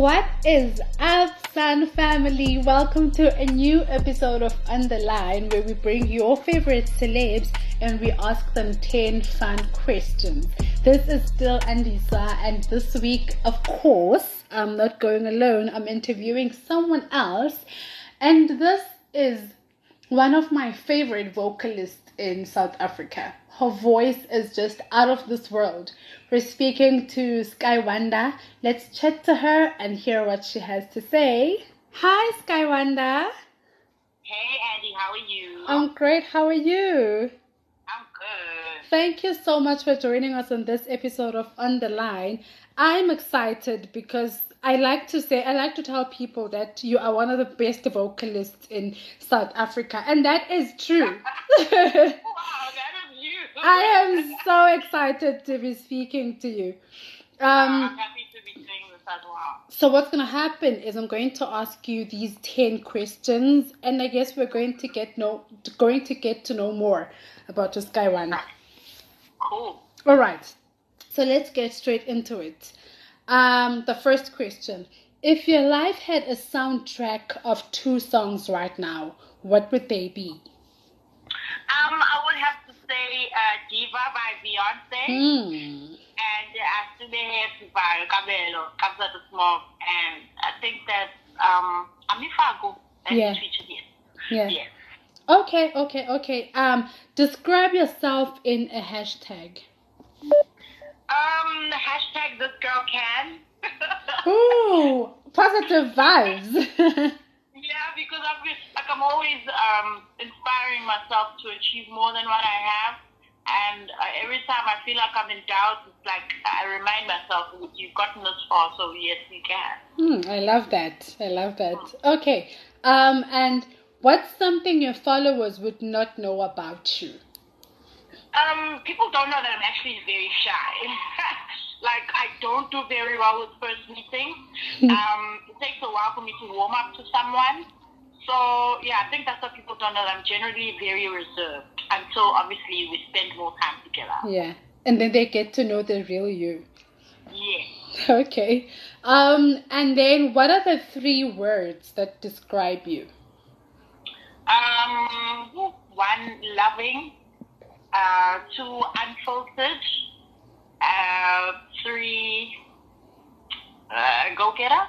What is up, Sun family? Welcome to a new episode of On the Line where we bring your favorite celebs and we ask them 10 fun questions. This is still Andiswa, and this week, of course, I'm not going alone. I'm interviewing someone else, and this is one of my favorite vocalists in South Africa. Her voice is just out of this world. We're speaking to Skye Wanda. Let's chat to her and hear what she has to say. Hi, Skye Wanda. Hey, Andy, how are you? I'm great. How are you? I'm good. Thank you so much for joining us on this episode of On the Line. I'm excited because I like to say, I like to tell people that you are one of the best vocalists in South Africa, and that is true. wow, that is you. I am so excited to be speaking to you. I'm Um, happy to be doing this as well. so what's going to happen is I'm going to ask you these 10 questions and I guess we're going to get know going to get to know more about your Skye Wanda. Cool. All right. So let's get straight into it. Um, the first question: If your life had a soundtrack of two songs right now, what would they be? Um, I would have to say uh, Diva by Beyonce Hmm. and uh, Asibe Happy by Kabza De Small. And I think that um, Amifago that Yeah. Yeah. Yes. Okay. Okay. Okay. Um, describe yourself in a hashtag. Um, hashtag this girl can. Ooh, positive vibes. Yeah, because I've been, like I'm always um, inspiring myself to achieve more than what I have, and uh, every time I feel like I'm in doubt, it's like I remind myself, "You've gotten this far, so yes, you can." Hmm, I love that. I love that. Okay. Um, and what's something your followers would not know about you? Um, people don't know that I'm actually very shy. like I don't do very well with first meetings. um, it takes a while for me to warm up to someone. So yeah, I think that's what people don't know. That I'm generally very reserved until obviously we spend more time together. Yeah. And then they get to know the real you. Yeah. Okay. Um, and then what are the three words that describe you? Um, one loving, uh, two unfiltered, uh, three uh, go getter.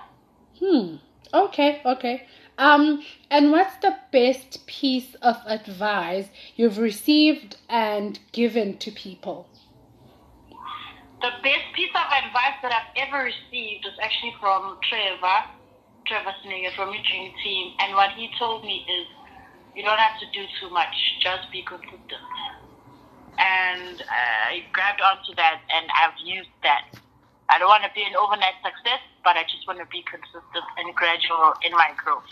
Hmm. Okay, okay. Um, and what's the best piece of advice you've received and given to people? The best piece of advice that I've ever received was actually from Trevor, Trevor Sneger from your dream team, and what he told me is, you don't have to do too much, just be consistent. And uh, I grabbed onto that, and I've used that. I don't want to be an overnight success, but I just want to be consistent and gradual in my growth.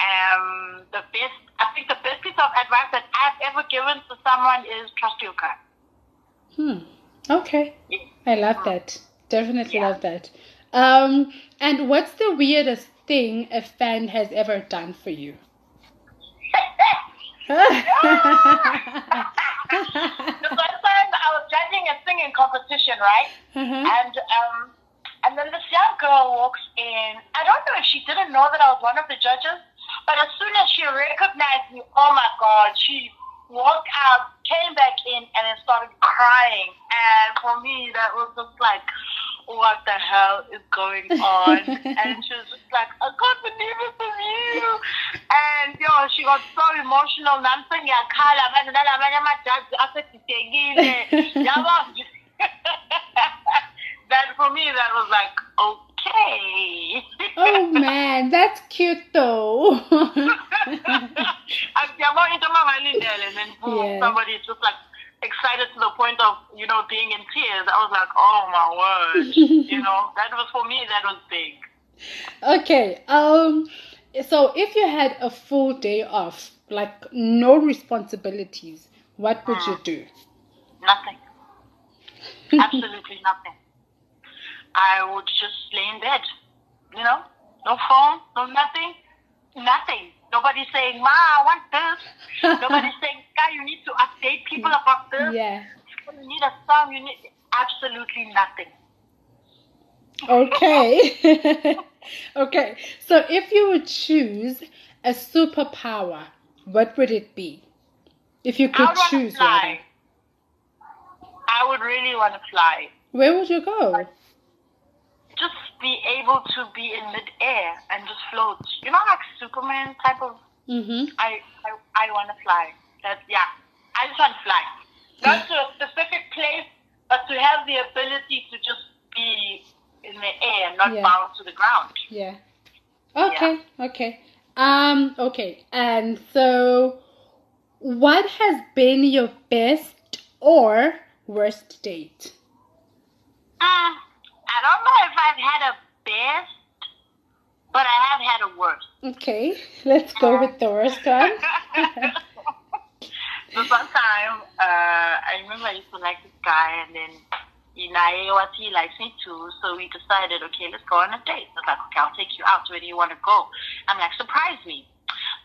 Um, the best, I think the best piece of advice that I've ever given to someone is trust your gut. Hmm. Okay. I love that. Definitely Yeah. love that. Um, and what's the weirdest thing a fan has ever done for you? the first time I was judging a singing competition, right? Uh-huh. And um, and then this young girl walks in. I don't know if she didn't know that I was one of the judges, but as soon as she recognized me, oh my god, she walked out, came back in, and then started crying. And for me, that was just like, what the hell is going on? and she was just like, I can't believe it was you. And yo, she got so emotional. Namse ngiyakhala manje nalamanye amajaji asedidekile. Yabo? That for me, that was like, okay. oh man, that's cute though. Yabo into mangalindele and then Yeah. somebody just like excited to the point of, you know, being in tears. I was like, oh my word. you know, that was for me, that was big. okay. Um so if you had a full day off, like no responsibilities, what would you do? Nothing. Absolutely nothing. I would just lay in bed. You know? No phone, no nothing. Nothing. Nobody's saying, Ma, I want this. Nobody's saying, Skye, you need to update people about this. Yeah. You need a song, you need absolutely nothing. Okay. okay. So if you would choose a superpower, what would it be? If you could choose fly. I would really want to fly. Where would you go? Just be able to be in midair and just float. You know, like Superman type of. Mm-hmm. I I, I want to fly. That's yeah. I just want to fly, not to a specific place, but to have the ability to just be in the air, not Yeah. bound to the ground. Yeah. Okay, okay. Um, okay. And so what has been your best or worst date? Mm, I don't know if I've had a best, but I have had a worst. Okay, let's go with the worst one. so sometime, uh, I remember I used to like this guy, and then know, what he likes me too. So we decided, okay, let's go on a date. I was like, okay, I'll take you out. Where do you want to go? I'm like, surprise me.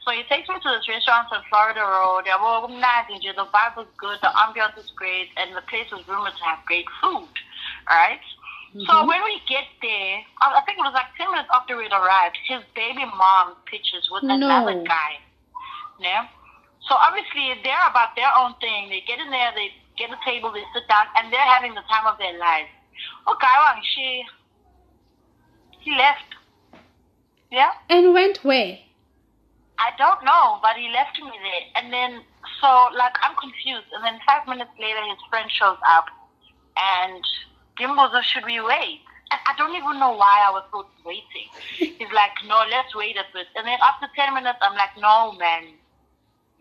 So he takes me to this restaurant on Florida Road. Yeah, well, nice. and The vibe was good. The ambiance was great, and the place was rumored to have great food. Right. So Mhm. when we get there, I think it was like ten minutes after we'd arrived, his baby mom pictures with another No. guy. Yeah. So obviously they're about their own thing. They get in there, they get a table, they sit down, and they're having the time of their lives. Okay, well, she he left. Yeah. And went where? I don't know, but he left me there. And then, so, like, I'm confused. And then five minutes later, his friend shows up. And Gimbo oh, should we wait? And I don't even know why I was so waiting. He's like, no, let's wait a bit. And then after 10 minutes, I'm like, no, man.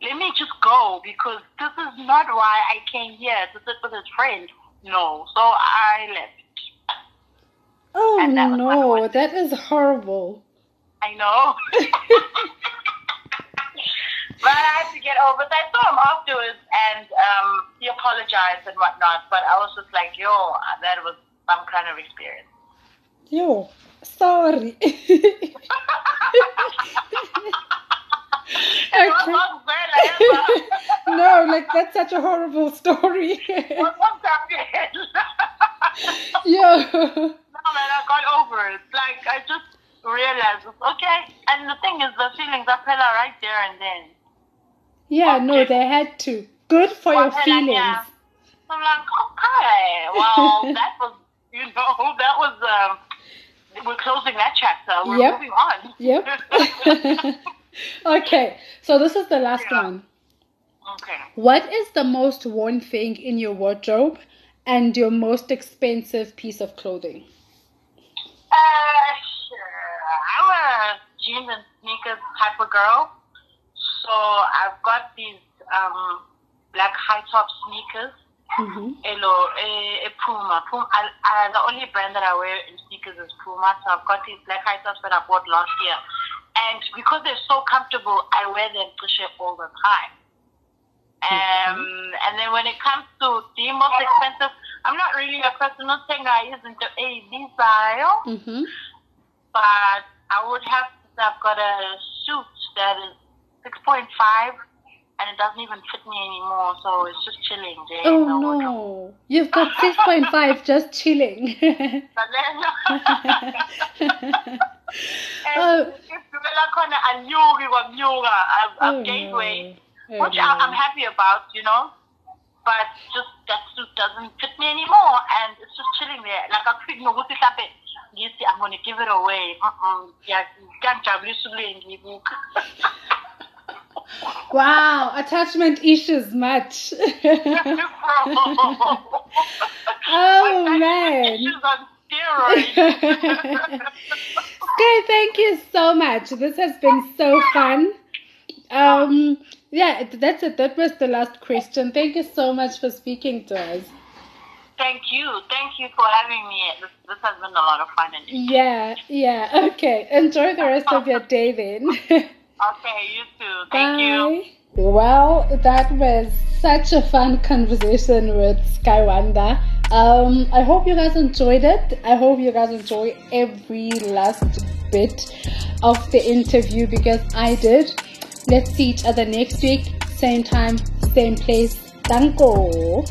Let me just go because this is not why I came here to sit with his friend. No. So I left. Oh that no, that is horrible. I know. but I had to get over it. I saw him afterwards and um, he apologized and whatnot. But I was just like, yo, that was some kind of experience. Yo, sorry. Okay. not bad, I ever- no, like that's such a horrible story. What- what's happening? Yo. no, man, I got over it. Like, I just realized, it's okay. And the thing is, the feelings are fella right there and then. Yeah, no, they had to. Good for your Well, feelings. yeah. I'm like, okay, well, that was, you know, that was, um, we're closing that chapter. We're Yep. moving on. Yep. okay, so this is the last Yeah. one. okay. What is the most worn thing in your wardrobe and your most expensive piece of clothing? Uh, sure. I'm a jeans and sneakers type of girl. So I've got these um, black high top sneakers. Mm-hmm. Hello, a, a Puma. Puma. I, I, the only brand that I wear in sneakers is Puma. So I've got these black high tops that I bought last year, and because they're so comfortable, I wear them to shit all the time. Um, and then when it comes to the most expensive, I'm not really a person not saying I isn't a style, Mm-hmm. but I would have to say I've got a suit that is 6.5 and it doesn't even fit me anymore, so it's just chilling there. Oh wardrobe. no, you've got 6.5 just chilling. Oh. Gibela khona anyuki kwamnyuka. I've, Oh, gained no. weight, Oh, which I, I'm happy about, you know. But just that suit doesn't fit me anymore, and it's just chilling there. Like I think nokuthi mhlambe ngithi I'm gonna give it away. Mm-mm. Yeah, ngiyibuka. Wow, attachment issues much. Oh, man. Issues on steroids. Okay, thank you so much. This has been so fun. Um, yeah, that's it. That was the last question. Thank you so much for speaking to us. Thank you. Thank you for having me. This, this has been a lot of fun. And Yeah, yeah. Okay. Enjoy the rest of your day then. Okay, you too. Thank you. Bye. Well, that was such a fun conversation with Skye Wanda. Um, I hope you guys enjoyed it. I hope you guys enjoy every last bit of the interview because I did. Let's see each other next week, same time, same place. Danko.